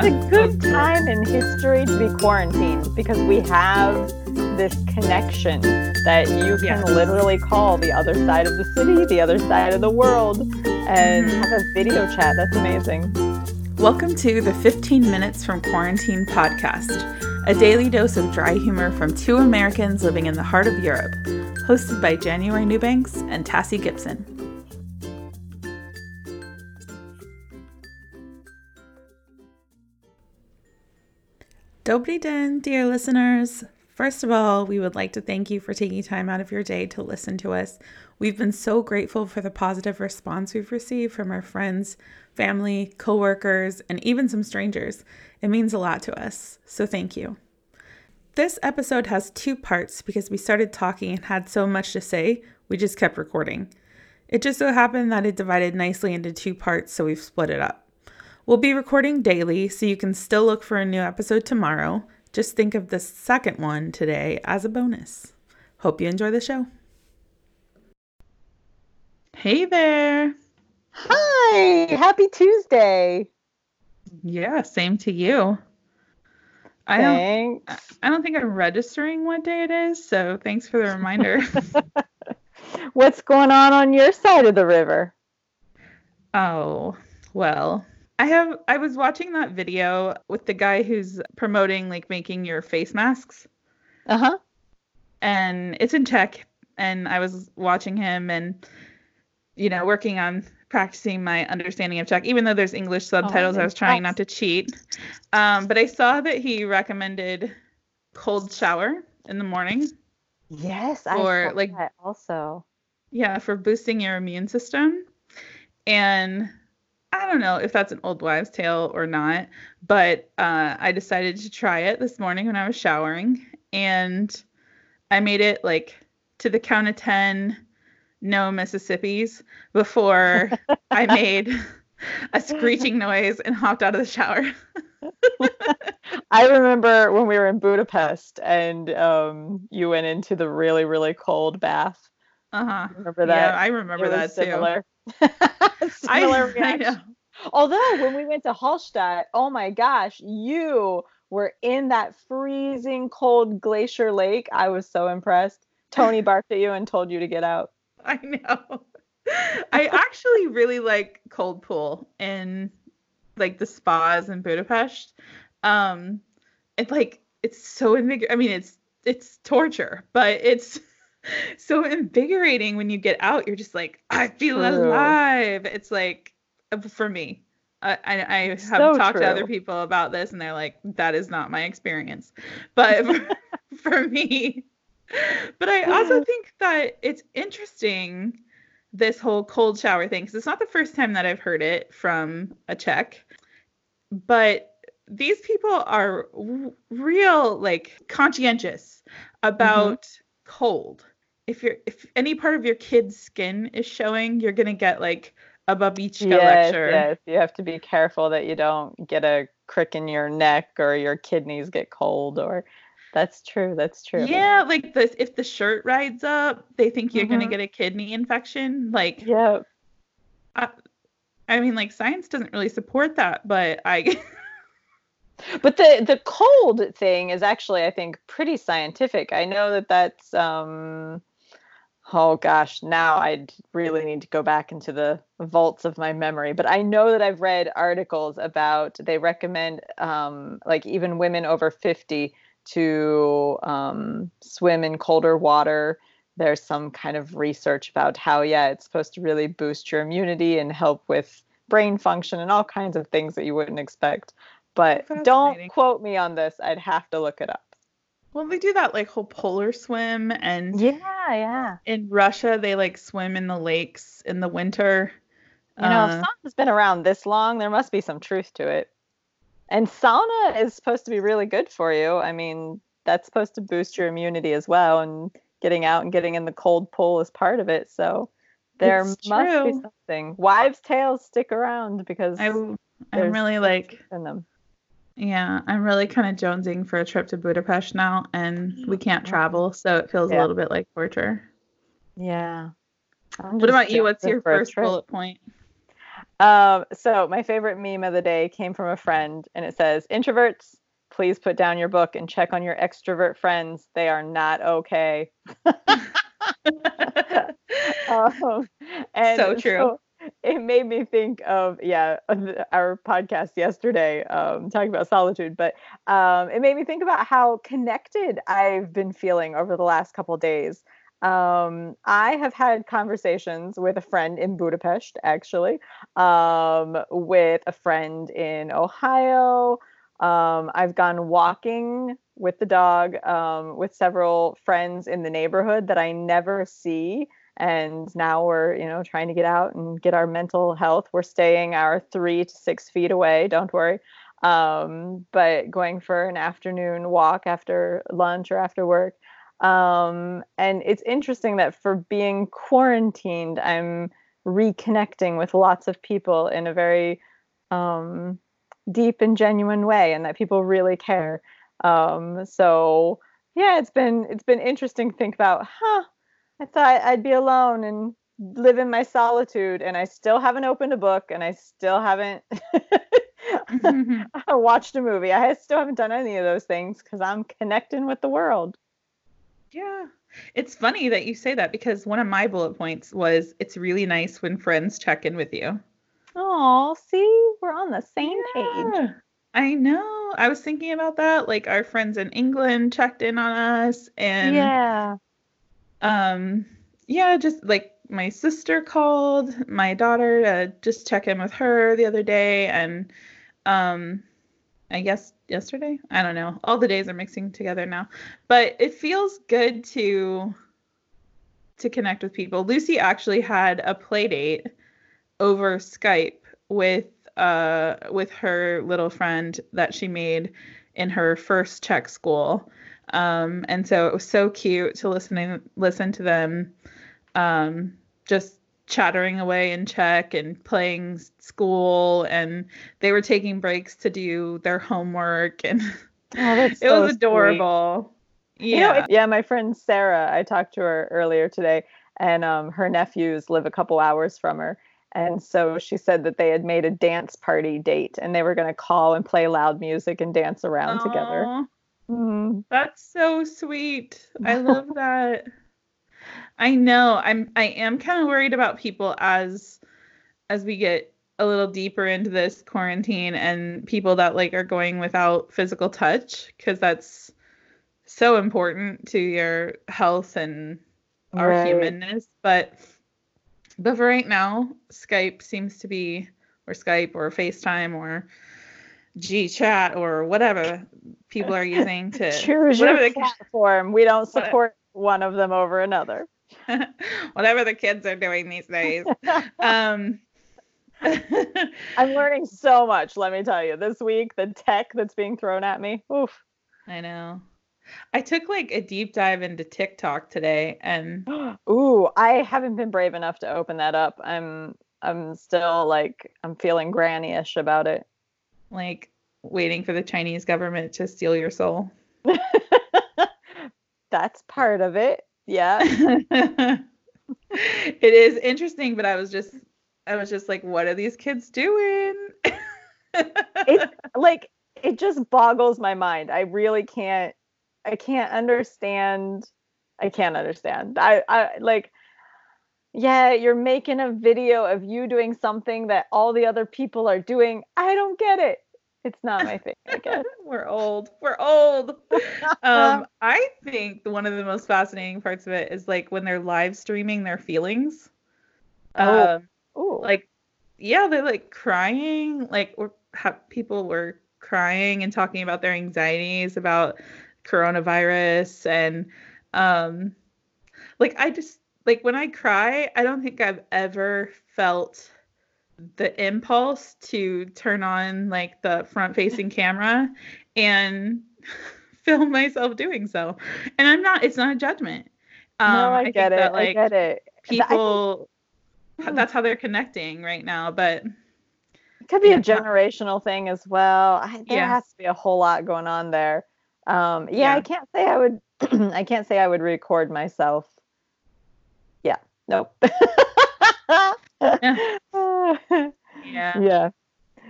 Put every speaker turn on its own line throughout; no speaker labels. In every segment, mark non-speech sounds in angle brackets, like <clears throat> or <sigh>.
a good time in history to be quarantined because we have this connection that you can
Yes.
literally call the other side of the city, the other side of the world, and
Mhm.
have a video chat. That's amazing.
Welcome to the 15 Minutes from Quarantine podcast, a daily dose of dry humor from two Americans living in the heart of Europe, hosted by January Newbanks and Tassie Gibson. Dobry den, dear listeners. First of all, we would like to thank you for taking time out of your day to listen to us. We've been so grateful for the positive response we've received from our friends, family, coworkers, and even some strangers. It means a lot to us, so thank you. This episode has two parts because we started talking and had so much to say, we just kept recording. It just so happened that it divided nicely into two parts, so we've split it up. We'll be recording daily, so you can still look for a new episode tomorrow. Just think of the second one today as a bonus. Hope you enjoy the show. Hey there.
Hi, happy Tuesday.
Yeah, same to you. I don't
Thanks.
I don't think I'm registering what day it is, so thanks for the reminder. <laughs>
What's going on on your side of the river?
oh, well. I have I was watching that video with the guy who's promoting like making your face masks.
Uh huh.
and it's in Czech and I was watching him and you know working on practicing my understanding of Czech even though there's English subtitles I was trying not to cheat. Um, but I saw that he recommended cold shower in the morning.
Yes, I
Or,
saw
like-
that also.
yeah for boosting your immune system. And I don't know if that's an old wives tale or not but uh, I decided to try it this morning when I was showering and I made it like to the count of 10 no Mississippis before I <laughs> made a screeching noise and hopped out of the shower. <laughs>
I remember when we were in Budapest and um, you went into the really, really cold bath.
Uh-huh.
Remember that?
Yeah, I remember
It
that
was
too. <laughs> <laughs>
similar.
I, <laughs> I
reaction.
know.
Although when we went to Hallstatt, oh my gosh, you were in that freezing cold glacier lake. I was so impressed. Tony barked at you and told you to get out.
I know. I actually really like cold pool and like the spas in Budapest. Um it's like it's so invigorating. I mean it's it's torture, but it's <laughs> so invigorating when you get out. You're just like I feel
True.
alive. It's like uh, for me. I, I, I have
So
talked to other people about this and they're like that is not my experience. But <laughs> for, <laughs> for me but I also think that it's interesting this whole cold shower thing because it's not the first time that I've heard it from a Czech, but these people are w- real like conscientious about cold. If you're if any part of your kid's skin is showing, you're gonna get like a babichka
yes,
lecture.
yes. You have to be careful that you don't get a crick in your neck or your kidneys get cold or that's true. That's true.
Yeah, like this if the shirt rides up, they think you're gonna
Mhm.
get a kidney infection. Like
Yeah.
I, I mean, like science doesn't really support that, but I <laughs>
But the the cold thing is actually, I think, pretty scientific. I know that that's um oh gosh, now I'd really need to go back into the vaults of my memory. But I know that I've read articles about they recommend um like even women over 50 to um swim in colder water. There's some kind of research about how yeah, it's supposed to really boost your immunity and help with brain function and all kinds of things that you wouldn't expect. But don't quote me on this. I'd have to look it up.
Well, they do that like whole polar swim, and
Yeah, yeah.
in Russia they like swim in the lakes in the winter.
You know, if
Uh,
something's been around this long, there must be some truth to it. And sauna is supposed to be really good for you. I mean, that's supposed to boost your immunity as well. And getting out and getting in the cold pool is part of it. So there must be something. Wives' tales stick around because
I, I'm really like,
in them.
Yeah, I'm really kind of jonesing for a trip to Budapest now, and we can't travel, so it feels
Yeah.
a little bit like torture.
Yeah. I'm
What about you? What's your first
trip.
bullet point?
Um, so my favorite meme of the day came from a friend, and it says, "Introverts, please put down your book and check on your extrovert friends. They are not okay." <laughs> <laughs> um, and
so true. So
it made me think of yeah our podcast yesterday um, talking about solitude, but um, it made me think about how connected I've been feeling over the last couple days. Um, I have had conversations with a friend in Budapest, actually, um, with a friend in Ohio. Um, I've gone walking with the dog um, with several friends in the neighborhood that I never see. And now we're, you know, trying to get out and get our mental health. We're staying our three to six feet away. Don't worry. Um, but going for an afternoon walk after lunch or after work um, and it's interesting that for being quarantined, I'm reconnecting with lots of people in a very um, deep and genuine way, and that people really care. Um, so yeah, it's been it's been interesting to think about. Huh, I thought I'd be alone and live in my solitude, and I still haven't opened a book, and I still haven't. <laughs> watched a movie. I still haven't done any of those things because I'm connecting with the world.
Yeah. It's funny that you say that because one of my bullet points was it's really nice when friends check in with you.
Oh, see, we're on the same yeah. page.
I know. I was thinking about that. Like our friends in England checked in on us and
Yeah.
Um yeah, just like my sister called my daughter to just check in with her the other day and um I guess yesterday. I don't know. All the days are mixing together now. But it feels good to to connect with people. Lucy actually had a play date over Skype with uh with her little friend that she made in her first Czech school. Um and so it was so cute to listening listen to them um just chattering away in Czech and playing school and they were taking breaks to do their homework <laughs> and
oh, it
so was adorable.
Sweet. Yeah. You know, yeah, my friend Sarah, I talked to her earlier today and um, her nephews live a couple hours from her. And so she said that they had made a dance party date and they were going to call and play loud music and dance around Aww, together.
That's so sweet. I <laughs> love that. I know. I'm I am kind of worried about people as as we get a little deeper into this quarantine and people that like are going without physical touch because that's so important to your health and our right. humanness. But but for right now, Skype seems to be or Skype or FaceTime or GChat or whatever people are using to <laughs>
choose your platform. We don't support one of them over another. <laughs>
whatever the kids are doing these days. <laughs> um,
I'm learning so much, let me tell you. This week, the tech that's being thrown at me. Oof.
I know. I took like a deep dive into TikTok today and <gasps>
ooh, I haven't been brave enough to open that up. I'm I'm still like I'm feeling granny-ish about it.
Like waiting for the Chinese government to steal your soul. <laughs>
That's part of it. Yeah. <laughs>
it is interesting, but I was just I was just like, what are these kids doing? <laughs>
it's like it just boggles my mind. I really can't I can't understand I can't understand. I I like yeah, you're making a video of you doing something that all the other people are doing. I don't get it it's not my thing, I guess. <laughs>
We're old. We're old. <laughs> um, I think one of the most fascinating parts of it is like when they're live streaming their feelings. Oh. Um, like yeah, they're like crying. Like or people were crying and talking about their anxieties about coronavirus and um like I just like when I cry, I don't think I've ever felt the impulse to turn on like the front facing camera and <laughs> film myself doing so. And I'm not it's not a judgment.
Um, no, I, I get it. That, like, I get it.
People think, that's how they're connecting right now, but
it could be yeah. a generational thing as well. I, there yeah. has to be a whole lot going on there. Um, yeah, yeah, I can't say I would <clears throat> I can't say I would record myself. Nope.
yeah. <laughs> Yeah.
Yeah.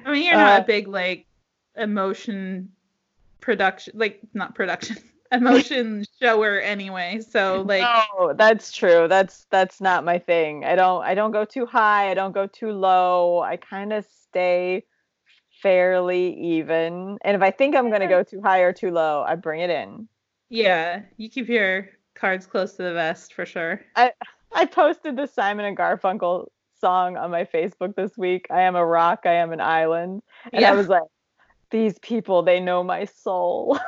I mean, you're not
Uh,
a big like emotion production, like not production, <laughs> emotion shower anyway. So like,
no, that's true. That's that's not my thing. I don't I don't go too high. I don't go too low. I kind of stay fairly even. And if I think I'm gonna go too high or too low, I bring it in.
yeah, you keep your cards close to the vest for sure.
I posted the Simon and Garfunkel song on my Facebook this week. I am a rock. I am an island. And
Yeah.
I was like, these people, they know my soul.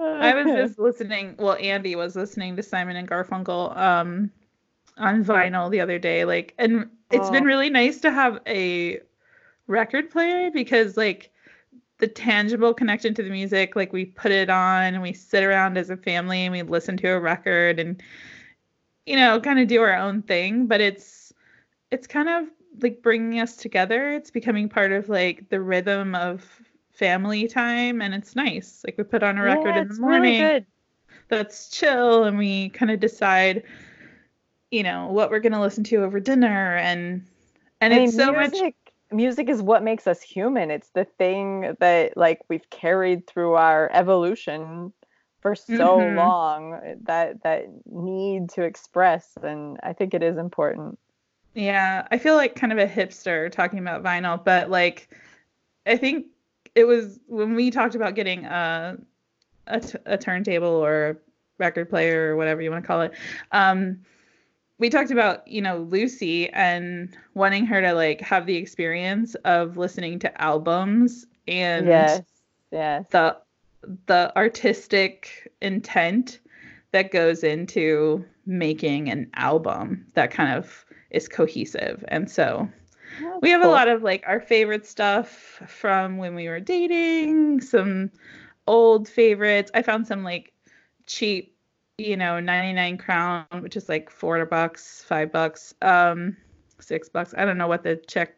I was <laughs> just listening. Well, Andy was listening to Simon and Garfunkel um, on vinyl the other day. Like, and it's been
Oh.
really nice to have a record player because, like, the tangible connection to the music, like, we put it on and we sit around as a family and we listen to a record and, you know, kind of do our own thing. But it's, it's kind of like bringing us together. It's becoming part of like the rhythm of family time and it's nice. Like we put on a record
Yeah,
in the
really
morning
good.
that's chill and we kind of decide you know what we're going to listen to over dinner and and
I mean,
it's so much
music, is what makes us human. It's the thing that like we've carried through our evolution for so
Mhm.
long that that need to express and I think it is important.
yeah i feel like kind of a hipster talking about vinyl but like i think it was when we talked about getting a a, t- a turntable or a record player or whatever you want to call it um we talked about you know lucy and wanting her to like have the experience of listening to albums and
yes. Yes.
the the artistic intent that goes into making an album that kind of is cohesive and so we have a lot of like our favorite stuff from when we were dating some old favorites i found some like cheap you know 99 crown which is like four bucks five bucks um six bucks i don't know what the czech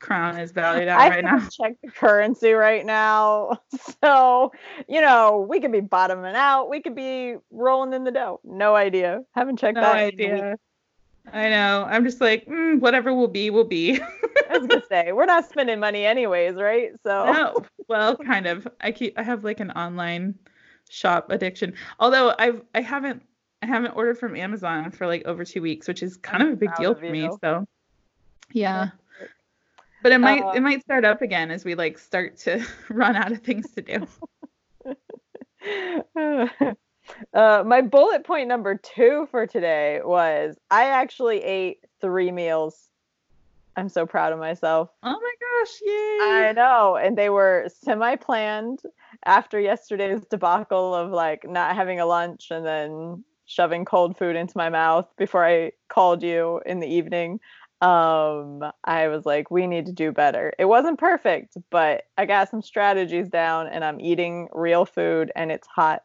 crown is valued at
I
right
haven't
now <laughs>
checked the currency right now. <laughs> So, you know, we could be bottoming out. We could be rolling in the dough. No idea. Haven't checked
no
that. week.
idea i know i'm just like mm, whatever will be will be
I was gonna say we're not spending money anyways, right? So <laughs>
no well kind of i keep i have like an online shop addiction. Although i've i haven't i haven't ordered from amazon for like over two weeks which is kind of a big deal for me so. Yeah. But it might it might start up again as we like start to <laughs> run out of things to do. <laughs>
Uh, my bullet point number two for today was I actually ate three meals. I'm so proud of myself.
oh my gosh yay.
I know, and they were semi-planned after yesterday's debacle of like not having a lunch and then shoving cold food into my mouth before I called you in the evening. Um, I was like, we need to do better. It wasn't perfect, but I got some strategies down, and I'm eating real food, and it's hot.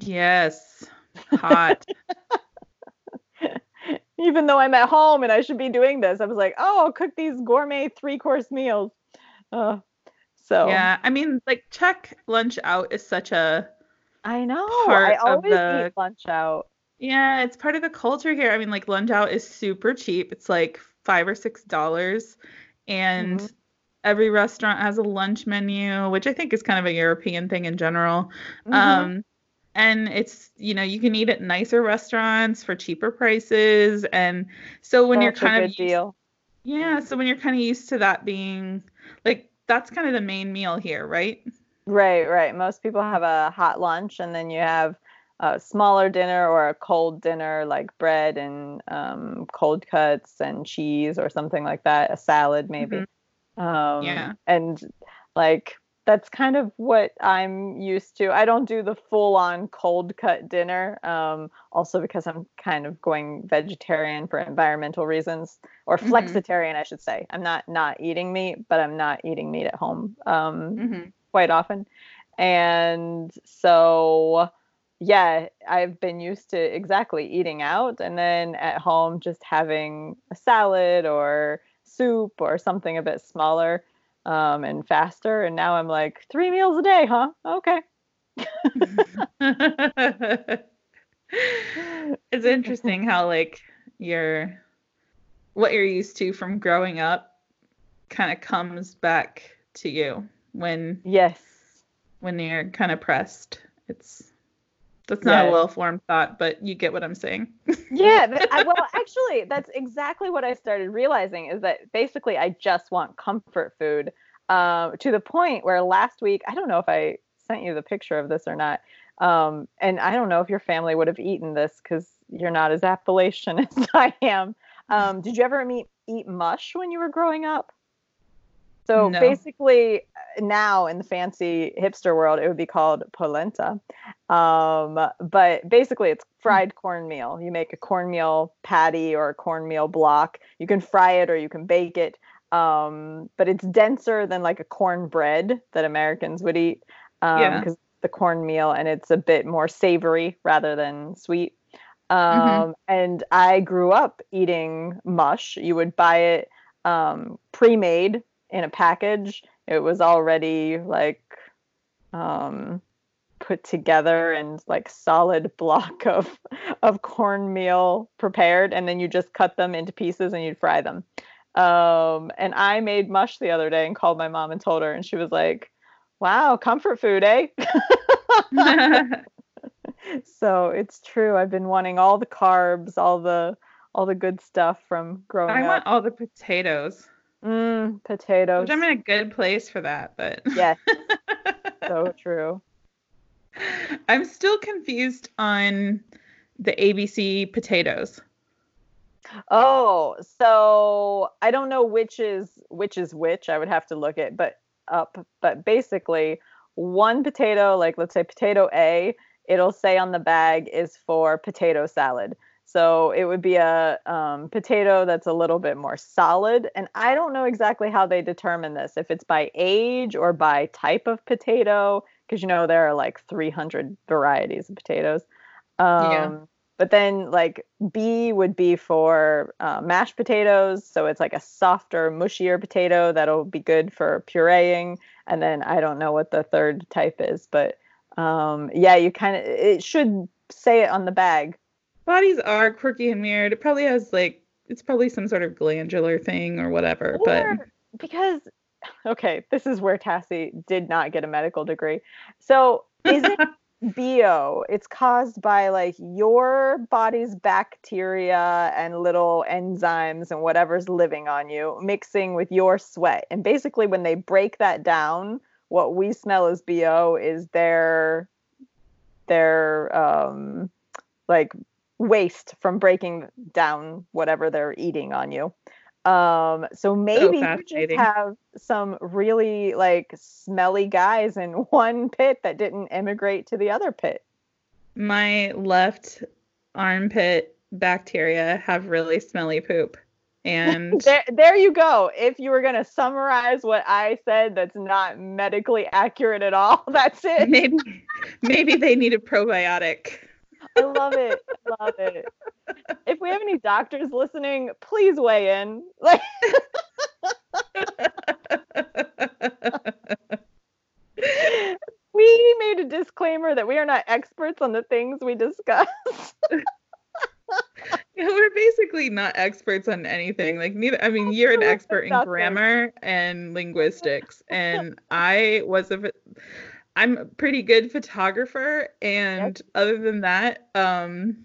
yes hot <laughs>
Even though I'm at home and I should be doing this, I was like, oh, I'll cook these gourmet three-course meals. Uh, so
yeah i mean like Czech lunch out is such a
I know.
part
I
of
always
the-
eat lunch out.
Yeah, it's part of the culture here. I mean, like lunch out is super cheap. It's like five or six dollars, and
Mhm.
every restaurant has a lunch menu, which I think is kind of a European thing in general.
Mhm.
Um, and it's you know you can eat at nicer restaurants for cheaper prices, and so when you're
That's a
kind of used-
deal.
yeah, so when you're kind of used to that being like that's kind of the main meal here, right?
Right, right. Most people have a hot lunch and then you have a smaller dinner or a cold dinner like bread and um, cold cuts and cheese or something like that, a salad maybe. Um,
Yeah.
And like that's kind of what I'm used to. I don't do the full on cold cut dinner, um, also because I'm kind of going vegetarian for environmental reasons or
Mhm.
flexitarian, I should say. I'm not not eating meat, but I'm not eating meat at home. Um,
Mm-hmm.
quite often. And so, yeah, I've been used to exactly eating out and then at home just having a salad or soup or something a bit smaller um, and faster. And now I'm like, three meals a day, huh? Okay. <laughs>
it's interesting how like your what you're used to from growing up kind of comes back to you when
yes
when you're kind of pressed it's that's not yes. a well-formed thought but you get what i'm saying
yeah I, <laughs> well actually that's exactly what i started realizing is that basically i just want comfort food um, to the point where last week i don't know if i sent you the picture of this or not um, and I don't know if your family would have eaten this because you're not as Appalachian <laughs> as I am. Um, did you ever meet, eat mush when you were growing up? So no. basically, now in the fancy hipster world, it would be called polenta. Um, but basically, it's fried cornmeal. You make a cornmeal patty or a cornmeal block. You can fry it or you can bake it. Um, but it's denser than like a cornbread that Americans would eat. Um, yeah. Because the cornmeal and it's a bit more savory rather than sweet. Mm-hmm. Um. And I grew up eating mush. You would buy it um, pre made in a package. It was already like um, put together and like solid block of of cornmeal prepared, and then you just cut them into pieces and you'd fry them. Um, and I made mush the other day and called my mom and told her, and she was like, Wow, comfort food, eh? <laughs> <laughs> so it's true. I've been wanting all the carbs, all the all the good stuff from growing I
up. I want all the potatoes.
Mm, potatoes.
Which I'm in a good place for that, but
yes, <laughs> so true.
I'm still confused on the ABC potatoes.
Oh, so I don't know which is which is which. I would have to look at, but up, but basically, one potato, like let's say potato A, it'll say on the bag is for potato salad. So it would be a um, potato that's a little bit more solid. And I don't know exactly how they determine this, if it's by age or by type of potato, because you know there are like 300 varieties of potatoes. Um, yeah. But then, like, B would be for uh, mashed potatoes. So it's like a softer, mushier potato that'll be good for pureeing. And then I don't know what the third type is, but um, yeah, you kind of, it should say it on the bag.
Bodies are quirky and weird. It probably has like, it's probably some sort of glandular thing or whatever. Or but
because, okay, this is where Tassie did not get a medical degree. So is it <laughs> BO. It's caused by like your body's bacteria and little enzymes and whatever's living on you mixing with your sweat. And basically, when they break that down, what we smell as BO is their their um, like waste from breaking down whatever they're eating on you. Um, so maybe so you just have some really like smelly guys in <laughs> one pit that didn't immigrate to the other pit.
My left armpit bacteria have really smelly poop. And <laughs>
there, there you go. If you were going to summarize what I said that's not medically accurate at all, <laughs> that's it.
Maybe maybe they need a probiotic.
I love it. Love it. If we have any doctors listening, please weigh in. Like <laughs> We made a disclaimer that we are not experts on the things we discuss. <laughs>
yeah, we're basically not experts on anything. Like neither I mean, you're an expert in grammar and linguistics and I was a I'm a pretty good photographer, and yep. other than that, um,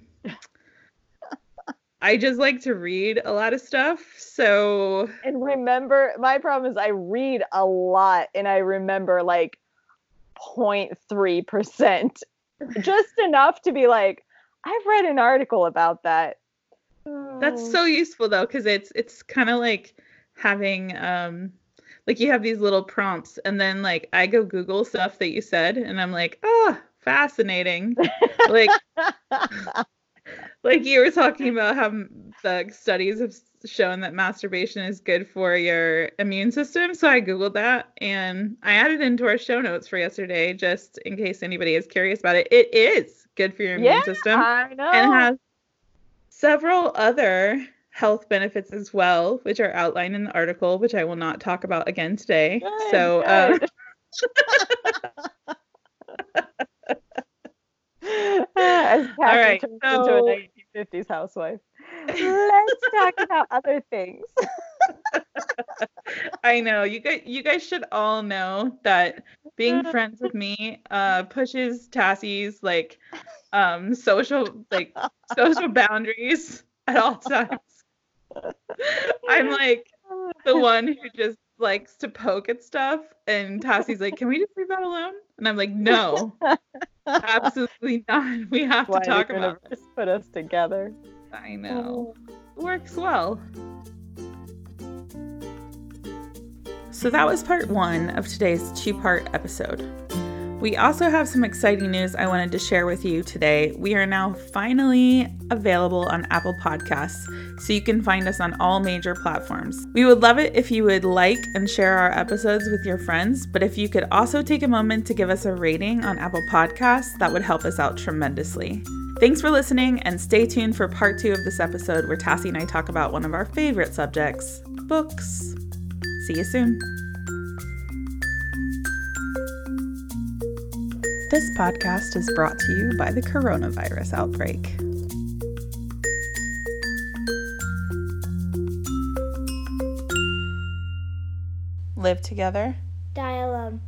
I just like to read a lot of stuff. So
and remember, my problem is I read a lot, and I remember like 0.3 percent, <laughs> just enough to be like, I've read an article about that.
That's so useful though, because it's it's kind of like having um like you have these little prompts and then like I go Google stuff that you said and I'm like, oh, fascinating. <laughs> like like you were talking about how the studies have shown that masturbation is good for your immune system. So I Googled that and I added into our show notes for yesterday just in case anybody is curious about it. It is good for your immune
yeah,
system.
I know.
And has several other health benefits as well, which are outlined in the article, which I will not talk about again today. Good, so, good. Uh, <laughs>
As
All right,
turns
so-
into a 1950s housewife. Let's talk about <laughs> other things. <laughs>
I know you guys. You guys should all know that being friends with me uh, pushes Tassie's like um, social like social boundaries at all times. I'm <laughs> like the <laughs> one who just likes to poke at stuff, and Tassie's like, "Can we just leave that alone?" And I'm like, "No, <laughs> absolutely not. We have
Why
to talk about
universe put us together.
I oh. know. Works well. So that was part one of today's two part episode. We also have some exciting news I wanted to share with you today. We are now finally available on Apple Podcasts, so you can find us on all major platforms. We would love it if you would like and share our episodes with your friends, but if you could also take a moment to give us a rating on Apple Podcasts, that would help us out tremendously. Thanks for listening, and stay tuned for part two of this episode where Tassie and I talk about one of our favorite subjects books. See you soon. This podcast is brought to you by the coronavirus outbreak. Live together.
Die alone.